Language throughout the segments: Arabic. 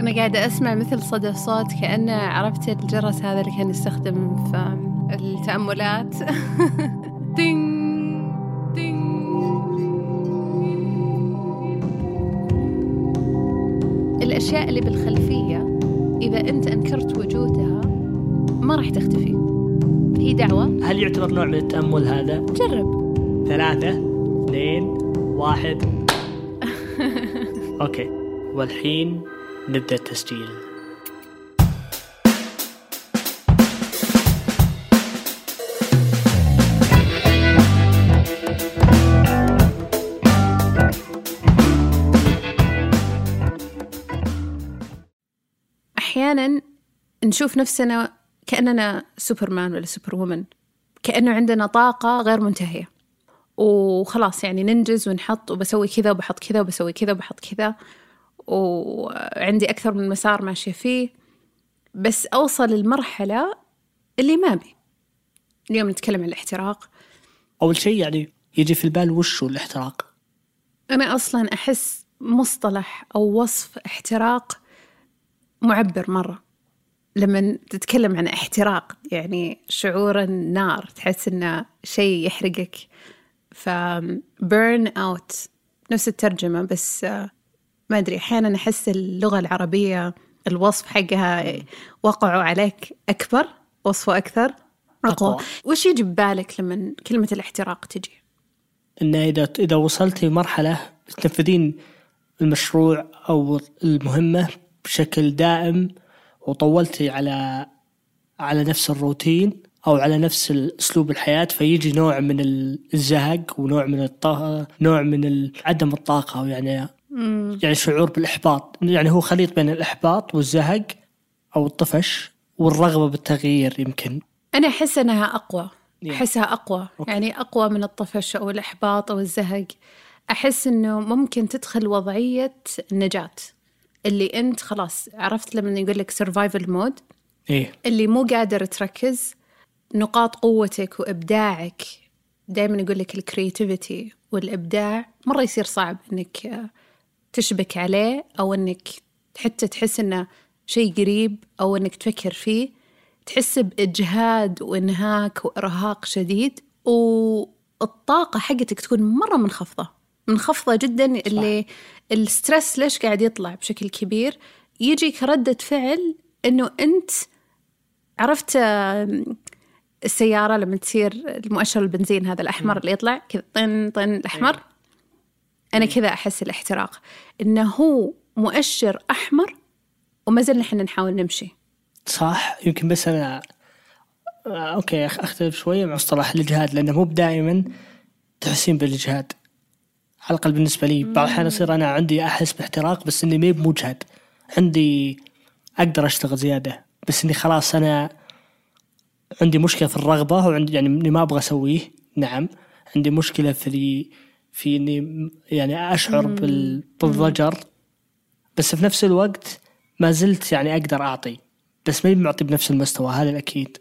أنا قاعدة أسمع مثل صدى صوت كأنه عرفت الجرس هذا اللي كان يستخدم في التأملات. دينج الأشياء اللي بالخلفية إذا أنت أنكرت وجودها ما راح تختفي. هي دعوة. هل يعتبر نوع من التأمل هذا؟ جرب. ثلاثة اثنين واحد. okay. والحين نبدأ التسجيل. أحيانا نشوف نفسنا كأننا سوبرمان ولا superwoman كأنه عندنا طاقة غير منتهية. وخلاص يعني ننجز ونحط وبسوي كذا وبحط كذا وبسوي كذا وبحط كذا. وعندي أكثر من مسار ماشية فيه بس أوصل المرحلة اللي ما أبي. اليوم نتكلم عن الاحتراق. أول شيء يعني يجي في البال وش هو الاحتراق؟ أنا أصلا أحس مصطلح أو وصف احتراق معبر مرة. لما تتكلم عن احتراق يعني شعور النار تحس إنه شيء يحرقك. ف burn out نفس الترجمة بس ما أدري أحيانا أحس اللغة العربية الوصف حقها وقعوا عليك أكبر وصفه أكثر أقوى. وش يجي ببالك لما كلمة الاحتراق تجي؟ إنه إذا إذا وصلتي لمرحلة تنفذين المشروع أو المهمة بشكل دائم وطولتي على على نفس الروتين أو على نفس أسلوب الحياة فيجي نوع من الزهق ونوع من الطاقة نوع من عدم الطاقة أو يعني يعني شعور بالإحباط. يعني هو خليط بين الإحباط والزهق أو الطفش والرغبة بالتغيير يمكن. أنا أحس أنها أقوى. Yeah. أحسها أقوى. أوكي. يعني أقوى من الطفش أو الإحباط أو الزهق. أحس أنه ممكن تدخل وضعية النجاة. اللي أنت خلاص عرفت لما يقول لك survival mode إيه. اللي مو قادر تركز نقاط قوتك وإبداعك. دائما يقول لك الكرياتيفيتي والإبداع مرة يصير صعب آه، تشبك عليه أو إنك حتى تحس إنه شيء قريب أو إنك تفكر فيه تحس بإجهاد وإنهاك وإرهاق شديد والطاقة حقتك تكون مرة منخفضة. منخفضة جدا اللي ال stress ليش قاعد يطلع بشكل كبير؟ يجي كردة فعل إنه أنت عرفت السيارة لما تصير المؤشر البنزين هذا الأحمر اللي يطلع كذا طن طن الأحمر؟ أنا كذا أحس الاحتراق. إنه هو مؤشر أحمر وما زلنا إحنا نحاول نمشي. صح؟ يمكن بس أنا آه، okay أخ- أختلف شوية مع مصطلح الإجهاد لأنه مو دائما تحسين بالإجهاد على الأقل بالنسبة لي بعض الأحيان يصير أنا عندي أحس باحتراق بس إني مي بمجهد عندي أقدر أشتغل زيادة بس إني خلاص أنا عندي مشكلة في الرغبة وعندي يعني إني ما أبغى أسويه. نعم. عندي مشكلة في في إني م- يعني أشعر بال- بالضجر بس في نفس الوقت ما زلت يعني أقدر أعطي بس ما معطي بنفس المستوى هذا الأكيد.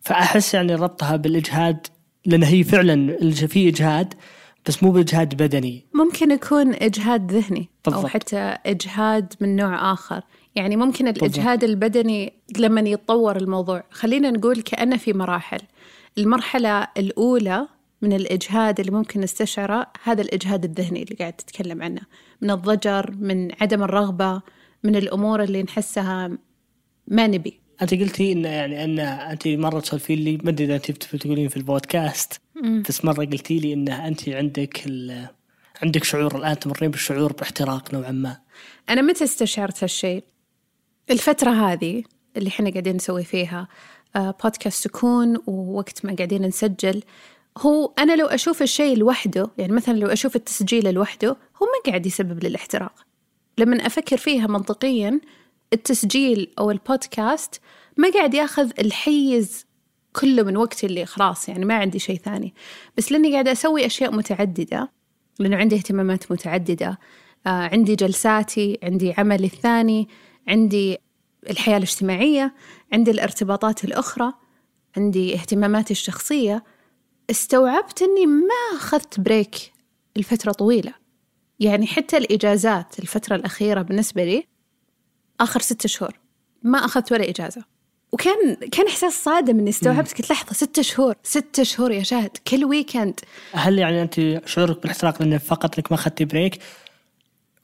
فأحس يعني ربطها بالإجهاد لأن هي فعلا في إجهاد بس مو بإجهاد بدني. ممكن يكون إجهاد ذهني أو بالضبط. حتى إجهاد من نوع آخر. يعني ممكن الإجهاد البدني لما يتطور الموضوع. خلينا نقول كأنه في مراحل. المرحلة الأولى من الإجهاد اللي ممكن نستشعره هذا الإجهاد الذهني اللي قاعد تتكلم عنه. من الضجر من عدم الرغبة من الأمور اللي نحسها ما نبي. أنت قلتي إن يعني أن أنت مرة تسولفين لي ما أدري إذا أنت بتقولين في البودكاست بس مرة قلتي لي إن أنت عندك ال- عندك شعور الآن تمرين بالشعور باحتراق نوعا ما. أنا متى استشعرت هالشيء؟ الفترة هذه اللي إحنا قاعدين نسوي فيها آه، بودكاست سكون ووقت ما قاعدين نسجل هو أنا لو أشوف الشيء لوحده يعني مثلا لو أشوف التسجيل لوحده هو ما قاعد يسبب لي الاحتراق. لما أفكر فيها منطقيا التسجيل أو البودكاست ما قاعد يأخذ الحيز كله من وقتي اللي خلاص يعني ما عندي شيء ثاني. بس لأني قاعدة أسوي أشياء متعددة لأنه عندي اهتمامات متعددة. آه عندي جلساتي عندي عملي الثاني عندي الحياة الاجتماعية عندي الارتباطات الأخرى عندي اهتماماتي الشخصية. استوعبت إني ما أخذت بريك لفترة طويلة. يعني حتى الإجازات الفترة الأخيرة بالنسبة لي آخر ستة شهور ما أخذت ولا إجازة. وكان كان إحساس صادم إني استوعبت قلت لحظة ستة شهور ستة شهور يا شاهد كل weekend هل يعني أنت شعورك بالاحتراق لأنه فقط إنك ما اخذتي break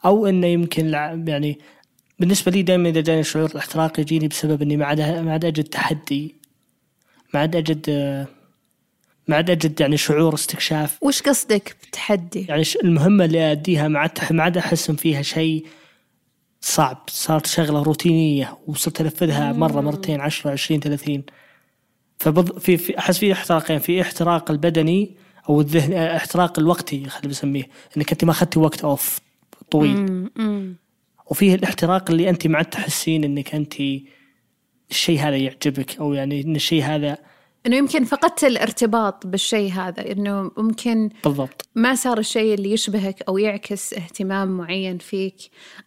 أو إنه يمكن يعني بالنسبة لي دائما إذا جاني شعور الاحتراق يجيني بسبب إني ما عاد ما عاد أجد تحدي. ما عاد أجد آه، ما عاد اجد يعني شعور استكشاف. وش قصدك بتحدي؟ يعني المهمة اللي أديها ما عاد ما عاد أحس فيها شيء صعب. صارت شغلة روتينية وصرت انفذها مرة مرتين 10 20 30 فبض في في أحس في احتراقين. في احتراق البدني أو الذهن آه، احتراق الوقتي خلينا نسميه. إنك أنت ما أخذتي وقت أوف طويل. وفيه الاحتراق اللي أنت ما عاد تحسين إنك أنت الشيء هذا يعجبك أو يعني إن الشيء هذا إنه يمكن فقدت الارتباط بالشيء هذا إنه ممكن بالضبط ما صار الشيء اللي يشبهك أو يعكس اهتمام معين فيك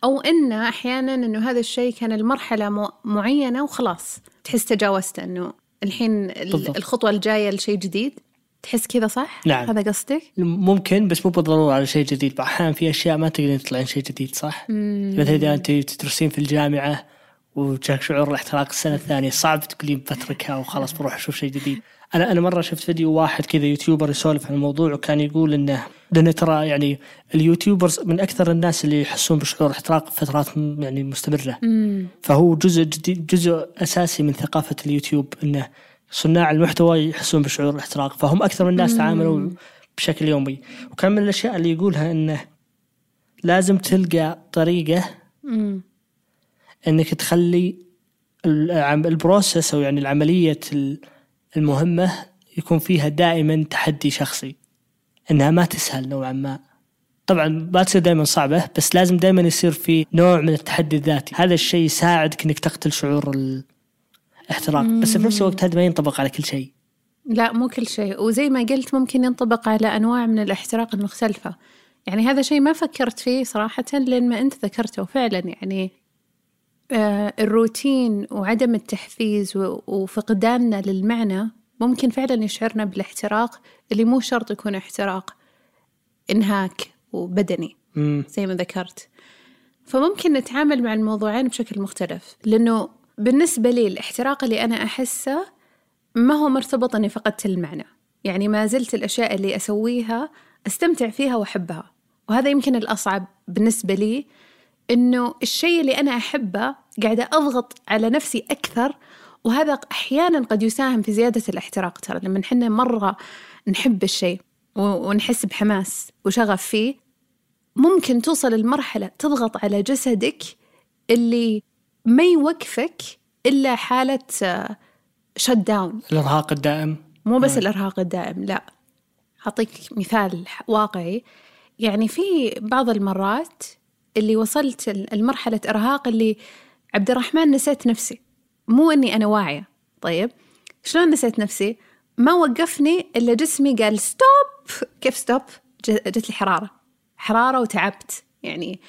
أو إن أحيانا إنه هذا الشيء كان المرحلة م- معينة وخلاص تحس تجاوزت إنه الحين ال- بالضبط. الخطوة الجاية لشيء جديد تحس كذا صح؟ نعم. هذا قصدك؟ ممكن بس مو بالضرورة على شيء جديد أحيانا في أشياء ما تقدرين تطلعين شيء جديد صح؟ مثلا إذا أنت تدرسين في الجامعة وجاك شعور الاحتراق السنة الثانية صعب تقولين بتركها وخلاص بروح أشوف شيء جديد. أنا أنا مرة شفت فيديو واحد كذا يوتيوبر يسولف عن الموضوع وكان يقول انه لأن ترى يعني اليوتيوبرز من أكثر الناس اللي يحسون بشعور الاحتراق فترات يعني مستمرة. مم. فهو جزء جديد جزء أساسي من ثقافة اليوتيوب انه صناع المحتوى يحسون بشعور الاحتراق فهم أكثر من الناس تعاملوا بشكل يومي وكان من الأشياء اللي يقولها إنه لازم تلقى طريقة مم. إنك تخلي البروسس أو يعني العملية ال- المهمة يكون فيها دائما تحدي شخصي. إنها ما تسهل نوعا ما. طبعا ما تصير دائما صعبة بس لازم دائما يصير في نوع من التحدي الذاتي. هذا الشيء يساعدك إنك تقتل شعور الاحتراق. بس في نفس الوقت هذا ما ينطبق على كل شيء. لا مو كل شيء. وزي ما قلت ممكن ينطبق على أنواع من الاحتراق المختلفة. يعني هذا شيء ما فكرت فيه صراحة لأن ما أنت ذكرته فعلا. يعني الروتين وعدم التحفيز وفقداننا للمعنى ممكن فعلا يشعرنا بالاحتراق اللي مو شرط يكون احتراق إنهاك وبدني زي ما ذكرت. فممكن نتعامل مع الموضوعين بشكل مختلف لأنه بالنسبة لي الاحتراق اللي أنا أحسه ما هو مرتبط أني فقدت المعنى. يعني ما زلت الأشياء اللي أسويها أستمتع فيها وأحبها. وهذا يمكن الأصعب بالنسبة لي إنه الشيء اللي أنا أحبه قاعدة أضغط على نفسي أكثر وهذا أحيانا قد يساهم في زيادة الاحتراق ترى لما نحن مرة نحب الشيء ونحس بحماس وشغف فيه ممكن توصل المرحلة تضغط على جسدك اللي ما يوقفك إلا حالة shutdown الإرهاق الدائم. مو بس الإرهاق الدائم لا. أعطيك مثال واقعي. يعني في بعض المرات اللي وصلت لمرحلة إرهاق اللي عبد الرحمن نسيت نفسي. مو إني أنا واعية. طيب شلون نسيت نفسي؟ ما وقفني إلا جسمي قال stop كيف stop جت لي حرارة. حرارة وتعبت. يعني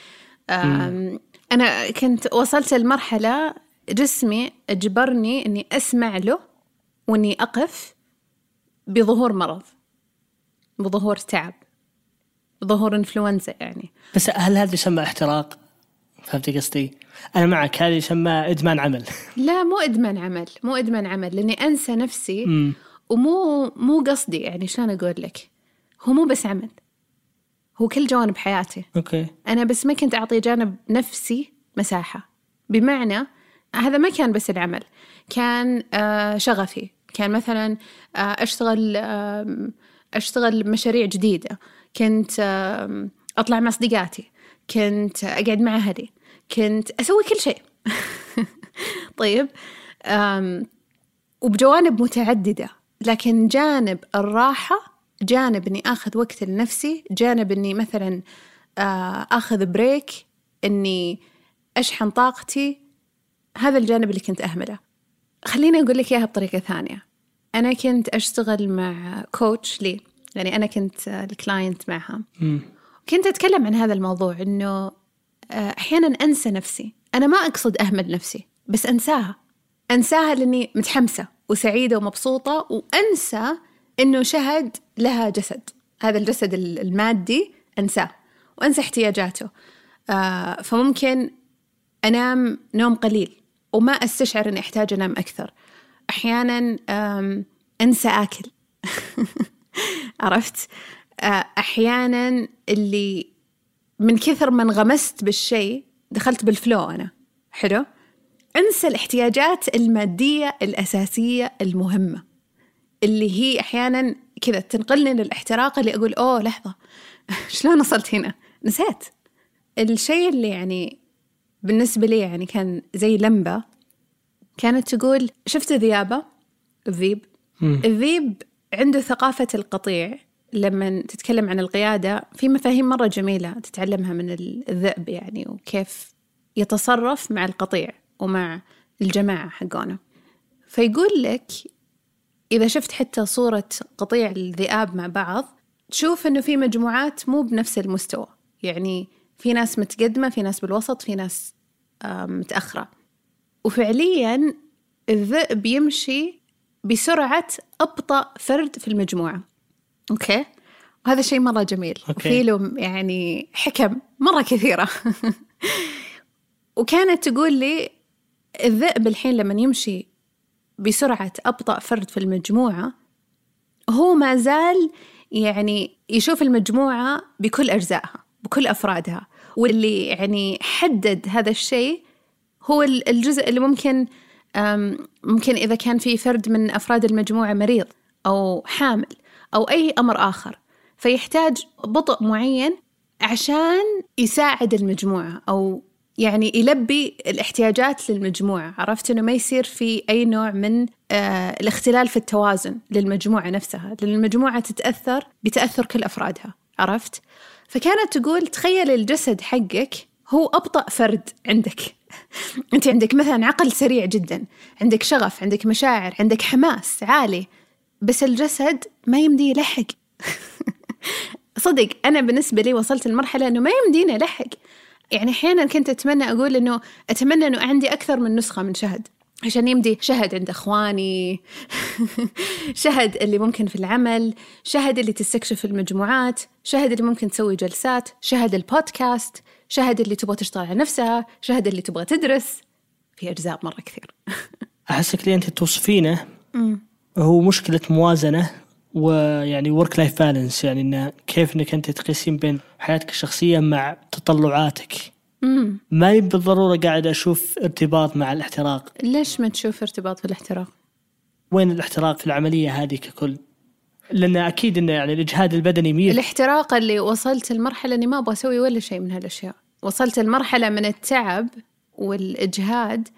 أنا كنت وصلت لمرحلة جسمي أجبرني إني أسمع له وإني أقف بظهور مرض بظهور تعب بظهور انفلونزا يعني. بس هل هذا يسمى احتراق؟ فهمت قصدي؟ أنا معك هذا يسمى إدمان عمل. لا مو إدمان عمل مو إدمان عمل لأني أنسى نفسي امم ومو مو قصدي يعني شلون أقول لك؟ هو مو بس عمل هو كل جوانب حياتي. أوكي. أنا بس ما كنت أعطي جانب نفسي مساحة. بمعنى هذا ما كان بس العمل كان آه، شغفي. كان مثلا آه، أشتغل آم، أشتغل مشاريع جديدة. كنت آم، أطلع مع أصدقائي كنت أقعد مع أهلي. كنت أسوي كل شيء. طيب آم، وبجوانب متعددة لكن جانب الراحة جانب إني آخذ وقت لنفسي جانب إني مثلا آه، آخذ break إني أشحن طاقتي هذا الجانب اللي كنت أهمله. خليني أقول لك إياها بطريقة ثانية. أنا كنت أشتغل مع coach لي. يعني أنا كنت آه، ال client معها. كنت أتكلم عن هذا الموضوع إنه آه، أحيانا أنسى نفسي. أنا ما أقصد أهمل نفسي بس أنساها. أنساها لأني متحمسة وسعيدة ومبسوطة وأنسى إنه شهد لها جسد. هذا الجسد ال- المادي أنساه وأنسى احتياجاته. آه، فممكن أنام نوم قليل وما أستشعر أني أحتاج أنام أكثر. أحيانا أنسى آكل. عرفت؟ آه، أحيانا اللي من كثر ما انغمست بالشيء دخلت بالفلو أنا. حلو؟ أنسى الاحتياجات المادية الأساسية المهمة. اللي هي أحيانا كذا تنقلني للاحتراق اللي أقول أوه لحظة شلون وصلت هنا؟ نسيت. الشيء اللي يعني بالنسبة لي يعني كان زي لمبة كانت تقول شفت ذيابة؟ الذيب. الذيب عنده ثقافة القطيع لما تتكلم عن القيادة في مفاهيم مرة جميلة تتعلمها من الذئب يعني وكيف يتصرف مع القطيع ومع الجماعة حقونه. فيقول لك إذا شفت حتى صورة قطيع الذئاب مع بعض تشوف إنه في مجموعات مو بنفس المستوى. يعني في ناس متقدمة في ناس بالوسط في ناس آه، متأخرة. وفعليا الذئب يمشي بسرعة أبطأ فرد في المجموعة. okay. وهذا شيء مرة جميل. okay. وفي له يعني حكم مرة كثيرة. وكانت تقول لي الذئب الحين لما يمشي بسرعة أبطأ فرد في المجموعة هو ما زال يعني يشوف المجموعة بكل أجزائها بكل أفرادها. واللي يعني حدد هذا الشيء هو ال- الجزء اللي ممكن ممكن إذا كان في فرد من أفراد المجموعة مريض أو حامل. أو أي أمر آخر. فيحتاج بطء معين عشان يساعد المجموعة أو يعني يلبي الاحتياجات للمجموعة. عرفت أنه ما يصير في أي نوع من آه الاختلال في التوازن للمجموعة نفسها. لأن المجموعة تتأثر بتأثر كل أفرادها. عرفت؟ فكانت تقول تخيل الجسد حقك هو أبطأ فرد عندك. أنت عندك مثلا عقل سريع جدا عندك شغف عندك مشاعر عندك حماس عالي. بس الجسد ما يمدي يلحق. صدق أنا بالنسبة لي وصلت لمرحلة أنه ما يمديني ألحق يعني أحيانا كنت أتمنى أقول أنه أتمنى أنه عندي أكثر من نسخة من شهد. عشان يمدي شهد عند إخواني شهد اللي ممكن في العمل شهد اللي تستكشف المجموعات شهد اللي ممكن تسوي جلسات شهد البودكاست شهد اللي تبغى تشتغل على نفسها شهد اللي تبغى تدرس. في أجزاء مرة كثير. أحسك اللي أنت توصفينه؟ هو مشكلة موازنة ويعني work life balance يعني انه كيف إنك أنت تقيسين بين حياتك الشخصية مع تطلعاتك. ما بالضرورة قاعد أشوف ارتباط مع الاحتراق. ليش ما تشوف ارتباط في الاحتراق وين الاحتراق في العملية هذه ككل؟ لأن أكيد انه يعني الإجهاد البدني مير الاحتراق اللي وصلت لمرحلة إني ما أبغى أسوي ولا شيء من هالأشياء. وصلت لمرحلة من التعب والإجهاد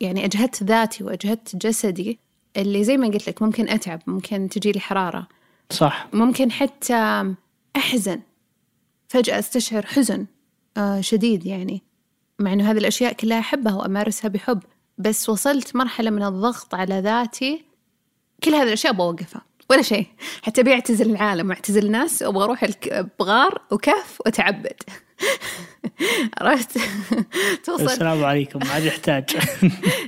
يعني أجهدت ذاتي وأجهدت جسدي اللي زي ما قلت لك ممكن أتعب ممكن تجي لي حرارة. صح. ممكن حتى أحزن فجأة أستشعر حزن آه شديد يعني. مع إنه هذه الأشياء كلها أحبها وأمارسها بحب بس وصلت مرحلة من الضغط على ذاتي كل هذه الأشياء أبغى اوقفها ولا شيء. حتى أبي أعتزل العالم واعتزل الناس وأبغى أروح بغار وكهف وأتعبد. عرفت؟ توصل. السلام عليكم ما عاد يحتاج.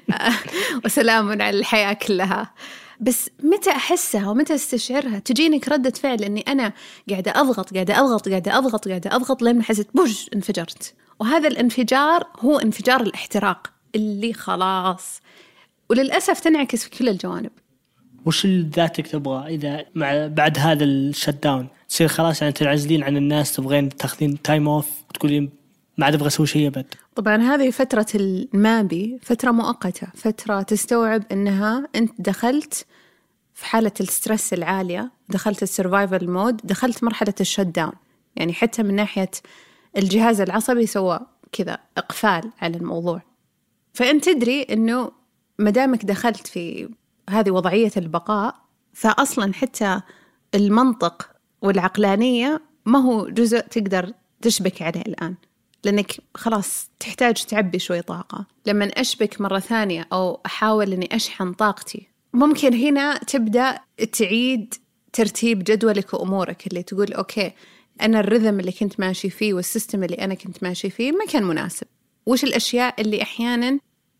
وسلام على الحياة كلها. بس متى أحسها ومتى أستشعرها؟ تجينك ردة فعل أني أنا قاعدة أضغط قاعدة أضغط قاعدة أضغط قاعدة أضغط لين حسيت بوج انفجرت. وهذا الانفجار هو انفجار الاحتراق اللي خلاص. وللأسف تنعكس في كل الجوانب. وش ذاتك تبغى إذا مع بعد هذا ال shutdown تصير خلاص يعني تنعزلين عن الناس تبغين تاخذين time off وتقولين ما عاد أبغى أسوي شيء أبد. طبعا هذه فترة المابي فترة مؤقتة فترة تستوعب أنها أنت دخلت في حالة ال stress العالية دخلت ال survival mode دخلت مرحلة ال shutdown يعني حتى من ناحية الجهاز العصبي سوى كذا إقفال على الموضوع. فأنت تدري أنه مدامك دخلت في هذه وضعية البقاء فأصلا حتى المنطق والعقلانية ما هو جزء تقدر تشبك عليه الآن لأنك خلاص تحتاج تعبي شوي طاقة. لما أشبك مرة ثانية أو أحاول أني أشحن طاقتي ممكن هنا تبدأ تعيد ترتيب جدولك وأمورك اللي تقول أوكي أنا الرذم اللي كنت ماشي فيه والسيستم اللي أنا كنت ماشي فيه ما كان مناسب. وش الأشياء اللي أحيانا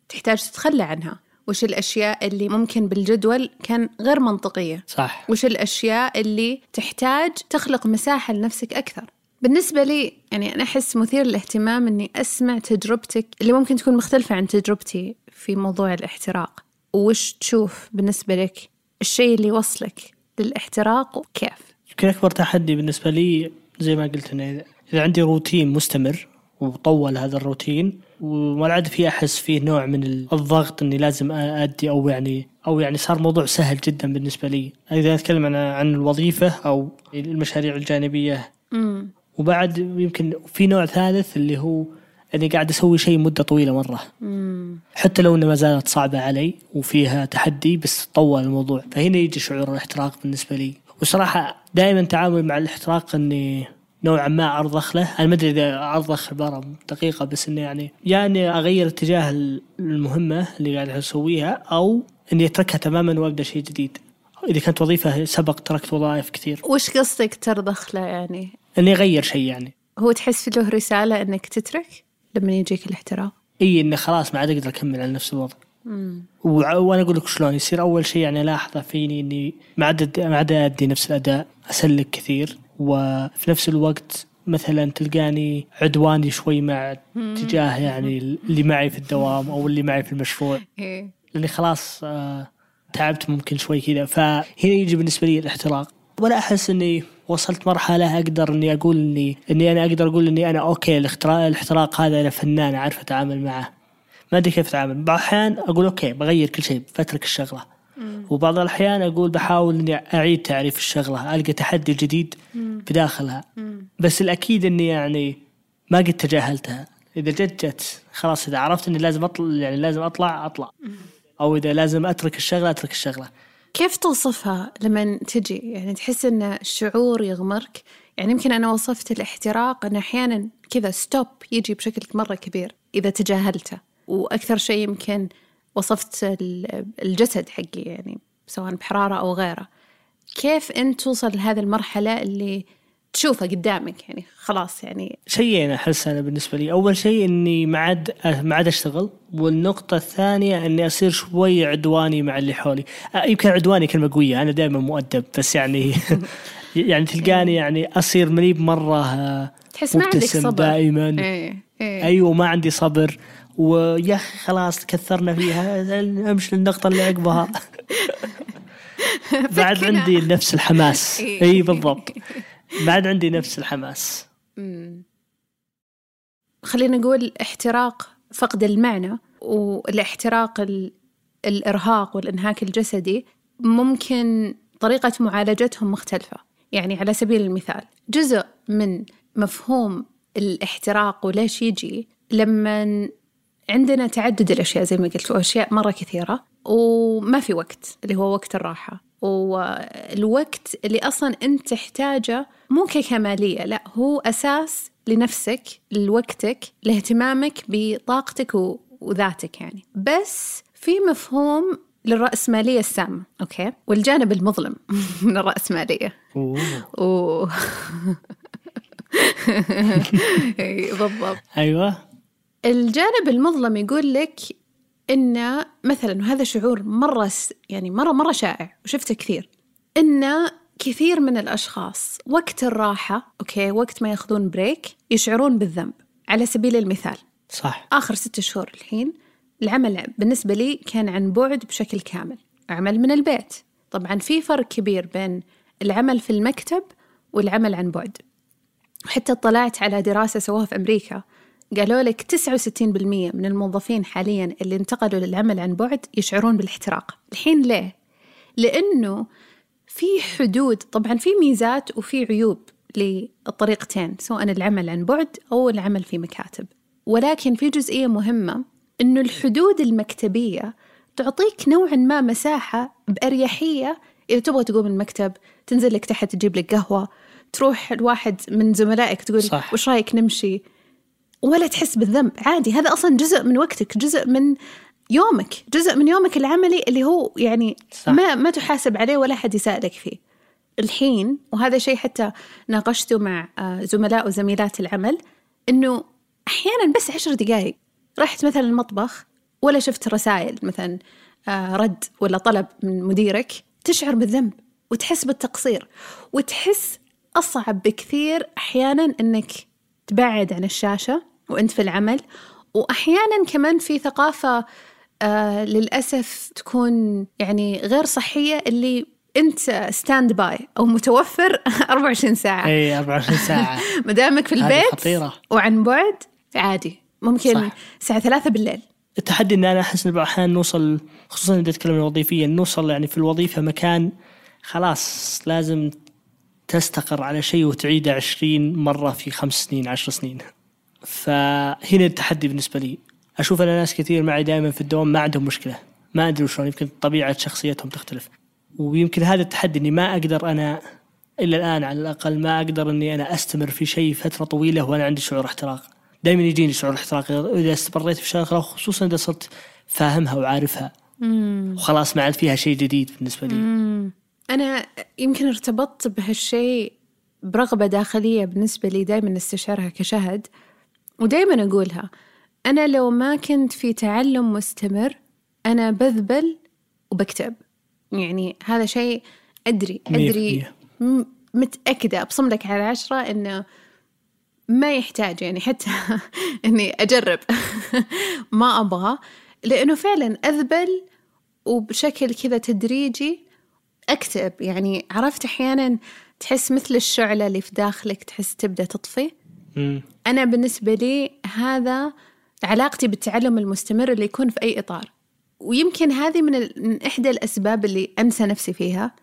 تحتاج تتخلى عنها؟ وش الأشياء اللي ممكن بالجدول كان غير منطقية؟ صح. وش الأشياء اللي تحتاج تخلق مساحة لنفسك أكثر؟ بالنسبة لي يعني أنا أحس مثير للاهتمام إني أسمع تجربتك اللي ممكن تكون مختلفة عن تجربتي في موضوع الاحتراق. وش تشوف بالنسبة لك؟ الشيء اللي وصلك للاحتراق وكيف؟ يمكن أكبر تحدي بالنسبة لي زي ما قلت أنا إذا عندي روتين مستمر وطول هذا الروتين وما عاد في أحس فيه نوع من الضغط إني لازم أدي أو يعني أو يعني صار موضوع سهل جدا بالنسبة لي. إذا أتكلم عن عن الوظيفة أو المشاريع الجانبية. مم. وبعد يمكن في نوع ثالث اللي هو إني قاعد أسوي شيء مدة طويلة مرة. مم. حتى لو انها ما زالت صعبة علي وفيها تحدي بس طول الموضوع. فهنا يجي شعور الاحتراق بالنسبة لي. وصراحة دائما تعامل مع الاحتراق إني نوعا ما أرضخ له. أنا ما أدري إذا أرضخ عباره دقيقة بس إنه يعني يا اني أغير اتجاه المهمة اللي قاعد أسويها أو إني أتركها تماما وأبدأ شيء جديد. إذا كانت وظيفة سبق تركت وظائف كثير. وش قصدك ترضخ له يعني؟ إني أغير شيء يعني. هو تحس له رسالة إنك تترك لما يجيك الاحتراق إي اني خلاص ما عاد أقدر أكمل على نفس الوضع. وأنا أقول لك شلون يصير أول شيء يعني الاحظه فيني إني ما عاد ما عاد أدي نفس الأداء أسلك كثير. وفي نفس الوقت مثلا تلقاني عدواني شوي مع تجاه يعني اللي معي في الدوام أو اللي معي في المشروع. إيه. لأني خلاص آه، تعبت ممكن شوي كذا. فهنا يجي بالنسبة لي الاحتراق. ولا أحس إني وصلت مرحلة أقدر إني أقول إني إني أنا أقدر أقول إني أنا أوكي الاحتراق هذا أنا فنان أعرف أتعامل معه. ما أدري كيف أتعامل. بعض الأحيان أقول okay بغير كل شيء بترك الشغلة. وبعض الأحيان أقول بحاول إني أعيد تعريف الشغلة ألقى تحدي جديد بداخلها. بس الأكيد إني يعني ما قد تجاهلتها. إذا جت جت. خلاص إذا عرفت إني لازم اطلع يعني لازم أطلع أطلع. أو إذا لازم أترك الشغلة أترك الشغلة. كيف توصفها لما تجي؟ يعني تحس إن الشعور يغمرك؟ يعني يمكن أنا وصفت الاحتراق إن أحيانا كذا stop يجي بشكل مرة كبير إذا تجاهلته. وأكثر شيء يمكن وصفت ال- الجسد حقي يعني سواء بحرارة أو غيره. كيف انت توصل لهذه المرحلة اللي تشوفها قدامك يعني؟ خلاص يعني. شيئين أحس أنا بالنسبة لي. أول شيء إني ما عاد ما عاد أشتغل. والنقطة الثانية إني أصير شوي عدواني مع اللي حولي. يمكن عدواني كلمة قوية أنا دائما مؤدب بس يعني يعني تلقاني يعني أصير مريب مره تحس ما عندك صبر. دائما. إيه إيه. أيوه ما عندي صبر. ويا خلاص كثرنا فيها امشي للنقطة اللي عقبها بعد. عندي نفس الحماس إيه. إي بالضبط بعد عندي نفس الحماس. خلينا نقول احتراق فقد المعنى والاحتراق ال... الإرهاق والإنهاك الجسدي ممكن طريقة معالجتهم مختلفة يعني على سبيل المثال جزء من مفهوم الاحتراق وليش يجي لما عندنا تعدد الأشياء زي ما قلت وأشياء مرة كثيرة وما في وقت اللي هو وقت الراحة. والوقت اللي أصلا أنت تحتاجه مو ككمالية لا هو أساس لنفسك لوقتك لاهتمامك بطاقتك و- وذاتك يعني. بس في مفهوم للرأسمالية السامة okay؟ والجانب المظلم من الرأسمالية أوه. أوه. إي، بالضبط. أيوه. الجانب المظلم يقول لك إن مثلا وهذا شعور مرة يعني مرة مرة شائع وشفته كثير. إن كثير من الأشخاص وقت الراحة okay وقت ما يأخذون break يشعرون بالذنب. على سبيل المثال صح. آخر ستة شهور الحين العمل بالنسبة لي كان عن بعد بشكل كامل أعمل من البيت. طبعا في فرق كبير بين العمل في المكتب والعمل عن بعد. وحتى اطلعت على دراسة سووها في أمريكا. قالوا لك 69% من الموظفين حاليا اللي انتقلوا للعمل عن بعد يشعرون بالاحتراق الحين ليه؟ لأنه في حدود طبعا في ميزات وفي عيوب للطريقتين سواء العمل عن بعد أو العمل في مكاتب ولكن في جزئية مهمة أنه الحدود المكتبية تعطيك نوعا ما مساحة بأريحية إذا تبغى تقوم من المكتب تنزل لك تحت تجيب لك قهوة تروح الواحد من زملائك تقول صح. وش رايك نمشي ولا تحس بالذنب. عادي هذا أصلا جزء من وقتك جزء من يومك جزء من يومك العملي اللي هو يعني صح. ما ما تحاسب عليه ولا حد يسألك فيه. الحين وهذا شيء حتى ناقشته مع آه، زملاء وزميلات العمل إنه أحيانا بس عشر دقائق رحت مثلا المطبخ ولا شفت رسائل مثلا آه، رد ولا طلب من مديرك تشعر بالذنب وتحس بالتقصير. وتحس أصعب بكثير أحيانا أنك تبعد عن الشاشة وأنت في العمل وأحيانا كمان في ثقافة آه للأسف تكون يعني غير صحية اللي أنت standby أو متوفر 24 ساعة اي 24 ساعة ما دامك في البيت خطيرة. وعن بعد عادي ممكن صح. الساعة ثلاثة بالليل التحدي إن أنا أحس ان بعض الاحيان نوصل خصوصا إذا تكلمنا وظيفيا نوصل يعني في الوظيفة مكان خلاص لازم تستقر على شيء وتعيده 20 مرة في خمس سنين عشر سنين. فهنا التحدي بالنسبة لي. أشوف أنا ناس كثير معي دائما في الدوام ما عندهم مشكلة. ما أدري شلون يمكن طبيعة شخصيتهم تختلف. ويمكن هذا التحدي إني ما أقدر أنا إلا الآن على الأقل ما أقدر إني أنا أستمر في شيء فترة طويلة وأنا عندي شعور احتراق. دائما يجيني شعور احتراق. إذا استمريت في شغلة خصوصا إذا صرت فاهمها وعارفها. وخلاص ما عاد فيها شيء جديد بالنسبة لي. أنا يمكن ارتبطت بهالشيء برغبة داخلية بالنسبة لي دائما استشعرها كشهد. ودائما أقولها أنا لو ما كنت في تعلم مستمر أنا بذبل وبكتب يعني هذا شيء أدري أدري متأكدة أبصم لك على عشرة إنه ما يحتاج يعني حتى إني أجرب. ما أبغى لأنه فعلا أذبل وبشكل كذا تدريجي أكتب يعني عرفت أحيانا تحس مثل الشعلة اللي في داخلك تحس تبدأ تطفي؟ مم. أنا بالنسبة لي هذا علاقتي بالتعلم المستمر اللي يكون في أي إطار ويمكن هذه من, ال... من إحدى الأسباب اللي أنسى نفسي فيها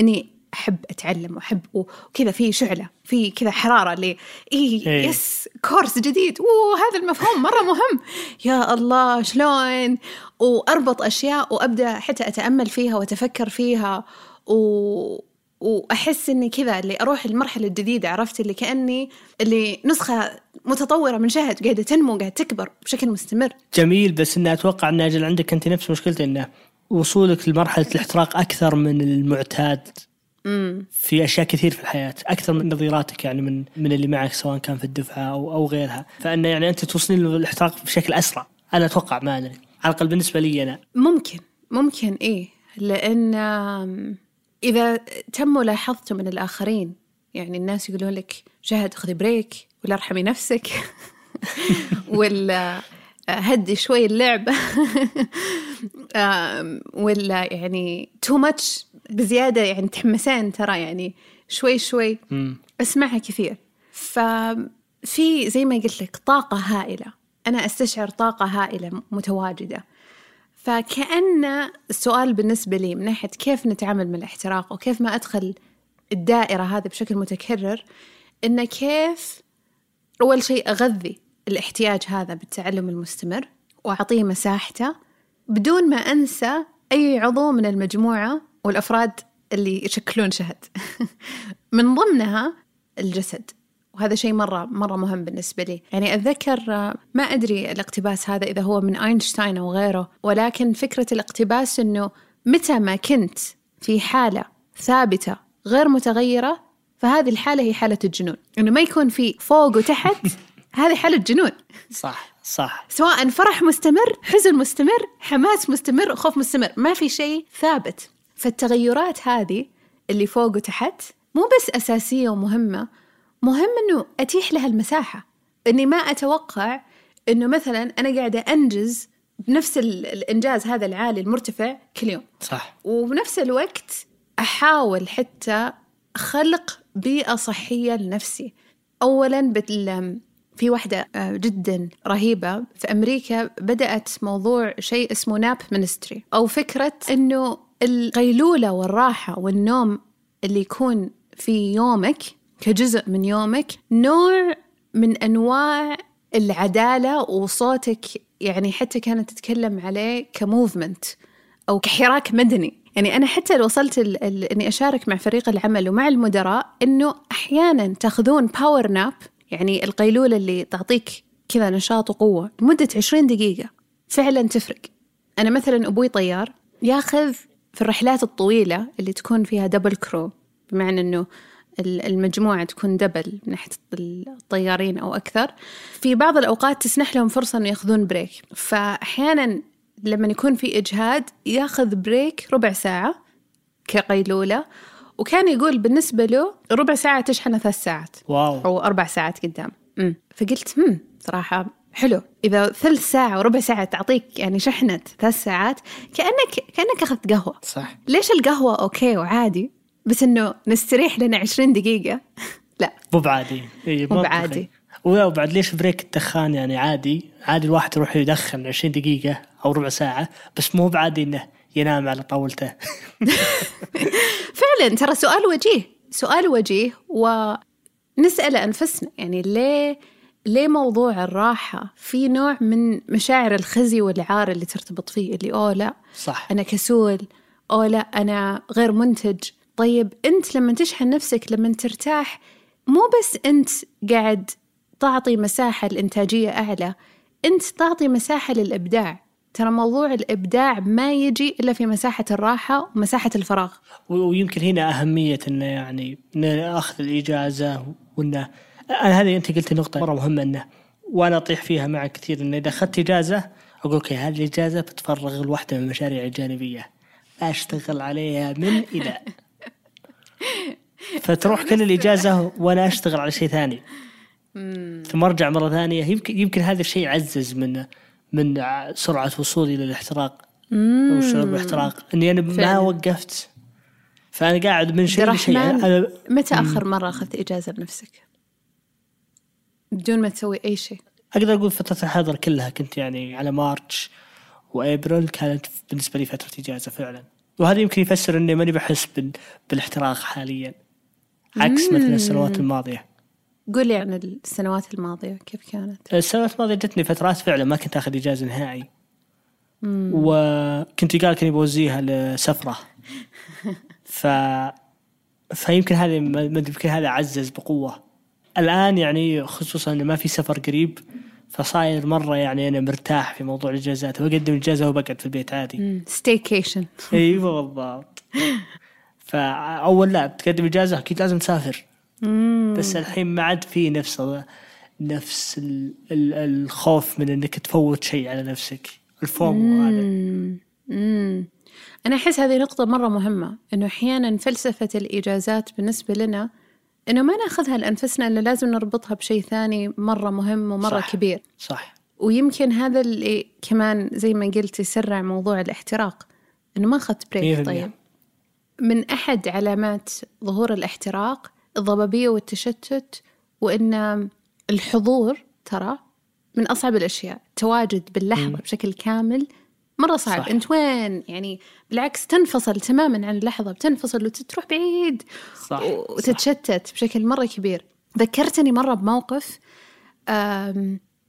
إني أحب أتعلم وأحب وكذا في شعلة في كذا حرارة اللي إيه إيه. يس كورس جديد أوه هذا المفهوم مرة مهم يا الله شلون وأربط أشياء وأبدأ حتى أتأمل فيها وأتفكر فيها و... وأحس إني كذا اللي أروح المرحلة الجديدة عرفت؟ اللي كأني اللي نسخة متطورة من شهد قاعدة تنمو قاعدة تكبر بشكل مستمر. جميل بس انه أتوقع إن أجل عندك أنت نفس مشكلتي انه وصولك لمرحلة الاحتراق أكثر من المعتاد امم في أشياء كثير في الحياة أكثر من نظيراتك يعني من من اللي معك سواء كان في الدفعة أو أو غيرها. فإنه يعني أنت توصلين للاحتراق بشكل أسرع أنا أتوقع ما أدري. على الأقل بالنسبة لي أنا. ممكن ممكن إيه. لأن إذا تم ملاحظته من الآخرين يعني الناس يقولون لك شهد خذي break ولا ارحمي نفسك. ولا هدي شوي اللعب. آم، ولا يعني too much بزيادة يعني تحمسين ترى يعني شوي شوي. مم. أسمعها كثير. ففي زي ما قلت لك طاقة هائلة. أنا أستشعر طاقة هائلة متواجدة. فكأن السؤال بالنسبة لي من ناحية كيف نتعامل مع الاحتراق وكيف ما أدخل الدائرة هذه بشكل متكرر إن كيف أول شيء أغذي الاحتياج هذا بالتعلم المستمر وأعطيه مساحته بدون ما أنسى أي عضو من المجموعة والأفراد اللي يشكلون شهد. من ضمنها الجسد. وهذا شيء مرة مرة مهم بالنسبة لي. يعني أتذكر آه، ما أدري الاقتباس هذا إذا هو من أينشتاين أو غيره ولكن فكرة الاقتباس أنه متى ما كنت في حالة ثابتة غير متغيرة فهذه الحالة هي حالة الجنون. أنه ما يكون في فوق وتحت هذه حالة جنون صح صح. سواء فرح مستمر حزن مستمر حماس مستمر خوف مستمر ما في شيء ثابت. فالتغيرات هذه اللي فوق وتحت مو بس أساسية ومهمة مهم أنه أتيح لها المساحة. أني ما أتوقع أنه مثلا أنا قاعدة أنجز بنفس ال- الإنجاز هذا العالي المرتفع كل يوم. صح. وبنفس الوقت أحاول حتى خلق بيئة صحية لنفسي. أولا بال في واحدة آه، جدا رهيبة في أمريكا بدأت موضوع شيء اسمه ناب منستري. أو فكرة أنه القيلولة والراحة والنوم اللي يكون في يومك كجزء من يومك نوع من أنواع العدالة وصوتك يعني حتى كانت تتكلم عليه كموفمنت أو كحراك مدني. يعني أنا حتى لو وصلت إني أشارك مع فريق العمل ومع المدراء إنه أحيانا تأخذون باور ناب يعني القيلولة اللي تعطيك كذا نشاط وقوة لمدة 20 دقيقة فعلا تفرق. أنا مثلا أبوي طيار ياخذ في الرحلات الطويلة اللي تكون فيها double crew بمعنى ال- المجموعة تكون double من ناحية الطيارين أو أكثر. في بعض الأوقات تسنح لهم فرصة إنه يأخذون break. فأحيانا لما يكون في إجهاد يأخذ break ربع ساعة كقيلولة. وكان يقول بالنسبة له ربع ساعة تشحنه ثلاث ساعات. wow. أو أربع ساعات قدام. مم. فقلت هم صراحة حلو. إذا ثلث ساعة وربع ساعة تعطيك يعني شحنة ثلاث ساعات كأنك كأنك أخذت قهوة. صح. ليش القهوة okay وعادي؟ بس إنه نستريح لنا 20 دقيقة. لا. مو بعادي. مو. بعادي. وبعد ليش break الدخان يعني عادي؟ عادي الواحد يروح يدخن 20 دقيقة أو ربع ساعة بس مو بعادي إنه ينام على طاولته. فعلا ترى سؤال وجيه. سؤال وجيه ونسأل أنفسنا. يعني ليه ليه موضوع الراحة في نوع من مشاعر الخزي والعار اللي ترتبط فيه؟ اللي أوه لا. صح. أنا كسول. أوه لا أنا غير منتج. طيب أنت لما تشحن نفسك لما ترتاح مو بس أنت قاعد تعطي مساحة الإنتاجية أعلى أنت تعطي مساحة للإبداع. ترى موضوع الإبداع ما يجي إلا في مساحة الراحة ومساحة الفراغ. ويمكن هنا أهمية إنه يعني أخذ الإجازة وإنه أنا هذه أنت قلت نقطة مرة مهمة إنه وأنا أطيح فيها معك كثير إنه إذا أخذت إجازة أقول أوكي هذه الإجازة بتفرغ لواحدة من المشاريع الجانبية. أشتغل عليها من إلى. فتروح كل الإجازة وأنا أشتغل على شيء ثاني. ثم أرجع مرة ثانية. يمكن يمكن هذا الشيء عزز من من سرعة وصولي للاحتراق والشعور بالاحتراق. إني أنا ما. وقفت. فأنا قاعد من شيء لشيء. أنا متى آخر مرة أخذت إجازة بنفسك؟ بدون ما تسوي أي شيء. أقدر أقول فترة الحظر كلها كنت يعني على مارتش وأبريل كانت بالنسبة لي فترة إجازة فعلا. وهذا يمكن يفسر إني ماني بحس بال... بالاحتراق حاليا. عكس مثلا السنوات الماضية. قول لي عن السنوات الماضية كيف كانت؟ السنوات الماضية جتني فترات فعلا ما كنت آخذ إجازة نهائي. وكنت قال كني بوزيها لسفرة. ف فيمكن هذا يمكن هذا عزز بقوة. الآن يعني خصوصا انه ما في سفر قريب فصاير مرة يعني أنا مرتاح في موضوع الإجازات. واقدم اجازه وبقعد في البيت عادي. ستيكيشن أيوه بالضبط. فاول لا تقدم إجازة أكيد لازم تسافر. بس الحين ما عاد في نفس نفس ال- ال- الخوف من إنك تفوت شيء على نفسك. الفومو هذا. أنا أحس هذه نقطة مرة مهمة إنه أحيانا فلسفة الإجازات بالنسبة لنا إنه ما نأخذها لأنفسنا إلا لازم نربطها بشيء ثاني مرة مهم ومرة صح. كبير صح ويمكن هذا اللي كمان زي ما قلت يسرع موضوع الاحتراق إنه ما مية بريك طيب. من أحد علامات ظهور الاحتراق الضبابية والتشتت وإن الحضور ترى من أصعب الأشياء التواجد باللحظة بشكل كامل مرة صعب. صح. أنت وين يعني بالعكس تنفصل تماما عن اللحظة بتنفصل وتروح بعيد صح وتتشتت بشكل مرة كبير. ذكرتني مرة بموقف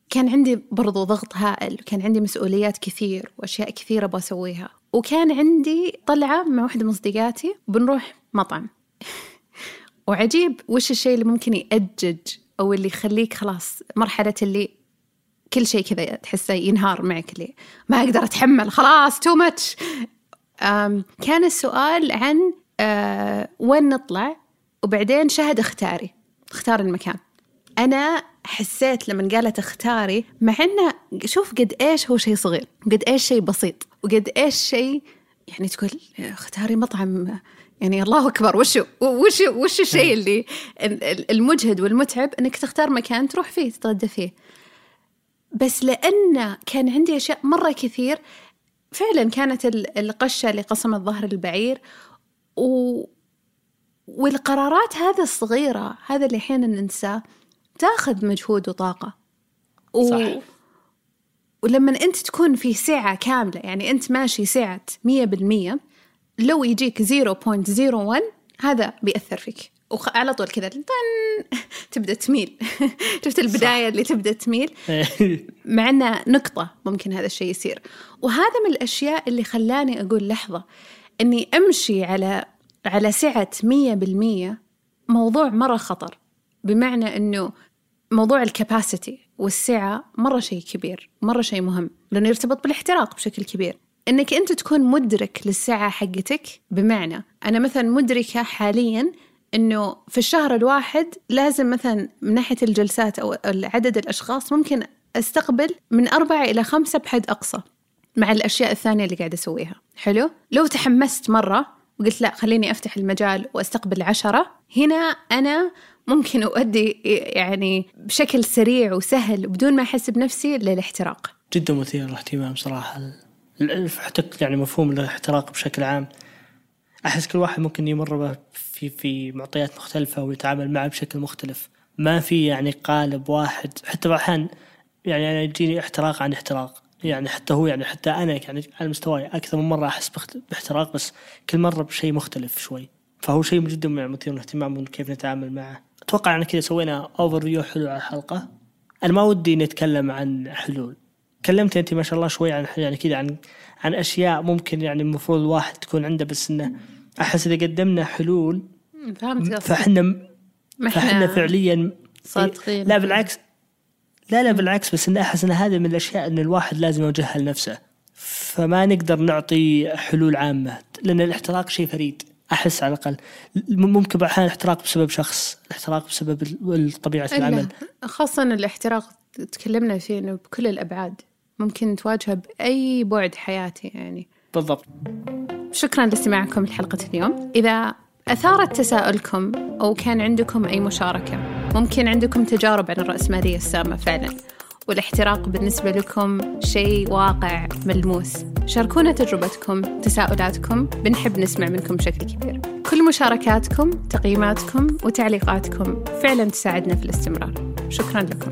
كان عندي برضو ضغط هائل وكان عندي مسؤوليات كثير وأشياء كثيرة أبغى أسويها. وكان عندي طلعة مع واحدة من صديقاتي بنروح مطعم. وعجيب وش الشيء اللي ممكن يأجج أو اللي يخليك خلاص مرحلة اللي كل شيء كذا تحسه ينهار معك اللي ما أقدر أتحمل. خلاص تو ماتش كان السؤال عن آه وين نطلع؟ وبعدين شهد اختاري. اختار المكان. أنا حسيت لما قالت اختاري مع إنه شوف قد إيش هو شيء صغير قد إيش شيء بسيط وقد إيش شيء يعني تقول اختاري مطعم يعني الله أكبر وشو وش وش الشيء اللي المجهد والمتعب إنك تختار مكان تروح فيه تتغدى فيه. بس لأن كان عندي أشياء مرة كثير فعلا كانت ال- القشة اللي قسمت ظهر البعير و... والقرارات هذه الصغيرة هذا اللي أحيانا ننساه تأخذ مجهود وطاقة و... صح. ولما أنت تكون في سعة كاملة يعني أنت ماشي سعة مية بالمية لو يجيك 0.01 هذا بيأثر فيك وعلى طول كذا تبدأ تميل. شفت البداية اللي تبدأ تميل؟ مع إنه نقطة ممكن هذا الشيء يصير. وهذا من الأشياء اللي خلاني أقول لحظة إني أمشي على على سعة مية بالمية موضوع مرة خطر. بمعنى إنه موضوع الكباسيتي والسعة مرة شيء كبير مرة شيء مهم لأنه يرتبط بالاحتراق بشكل كبير. إنك أنت تكون مدرك للسعة حقتك بمعنى أنا مثلا مدركة حاليا إنه في الشهر الواحد لازم مثلا من ناحية الجلسات أو عدد الأشخاص ممكن أستقبل من أربعة إلى خمسة بحد أقصى مع الأشياء الثانية اللي قاعدة أسويها. حلو؟ لو تحمست مرة وقلت لا خليني أفتح المجال وأستقبل عشرة هنا أنا ممكن أؤدي يعني بشكل سريع وسهل وبدون ما أحس بنفسي للاحتراق. جدا مثير للاهتمام صراحة. حتى يعني مفهوم الاحتراق بشكل عام. أحس كل واحد ممكن يمر في في معطيات مختلفة ويتعامل معه بشكل مختلف. ما في يعني قالب واحد حتى الأحيان يعني أنا يجيني احتراق عن احتراق. يعني حتى هو يعني حتى أنا يعني على مستواي أكثر من مرة أحس باحتراق بس كل مرة بشيء مختلف شوي. فهو شيء جدا مثير للاهتمام كيف نتعامل معه. أتوقع أن كذا سوينا أوفر فيو حلو على الحلقة. أنا ما ودي نتكلم عن حلول. تكلمت أنت ما شاء الله شوي عن يعني كذا عن عن أشياء ممكن يعني المفروض الواحد تكون عنده بس إنه أحس إذا قدمنا حلول فهمت فإحنا فإحنا فعليا صادقين. لا بالعكس لا لا بالعكس بس اني أحس إن هذا من الأشياء إن الواحد لازم يوجهها لنفسه. فما نقدر نعطي حلول عامة لأن الاحتراق شيء فريد أحس على الأقل. ممكن بعض الأحيان الاحتراق بسبب شخص الاحتراق بسبب طبيعه العمل. خاصة الاحتراق تكلمنا فيه إنه بكل الأبعاد ممكن تواجهه بأي بعد حياتي يعني. بالضبط. شكرا لاستماعكم لحلقة اليوم. إذا أثارت تساؤلكم أو كان عندكم أي مشاركة ممكن عندكم تجارب عن الرأسمالية السامة فعلا. والاحتراق بالنسبة لكم شيء واقع ملموس. شاركونا تجربتكم تساؤلاتكم. بنحب نسمع منكم بشكل كبير. كل مشاركاتكم تقييماتكم وتعليقاتكم فعلا تساعدنا في الاستمرار. شكرا لكم.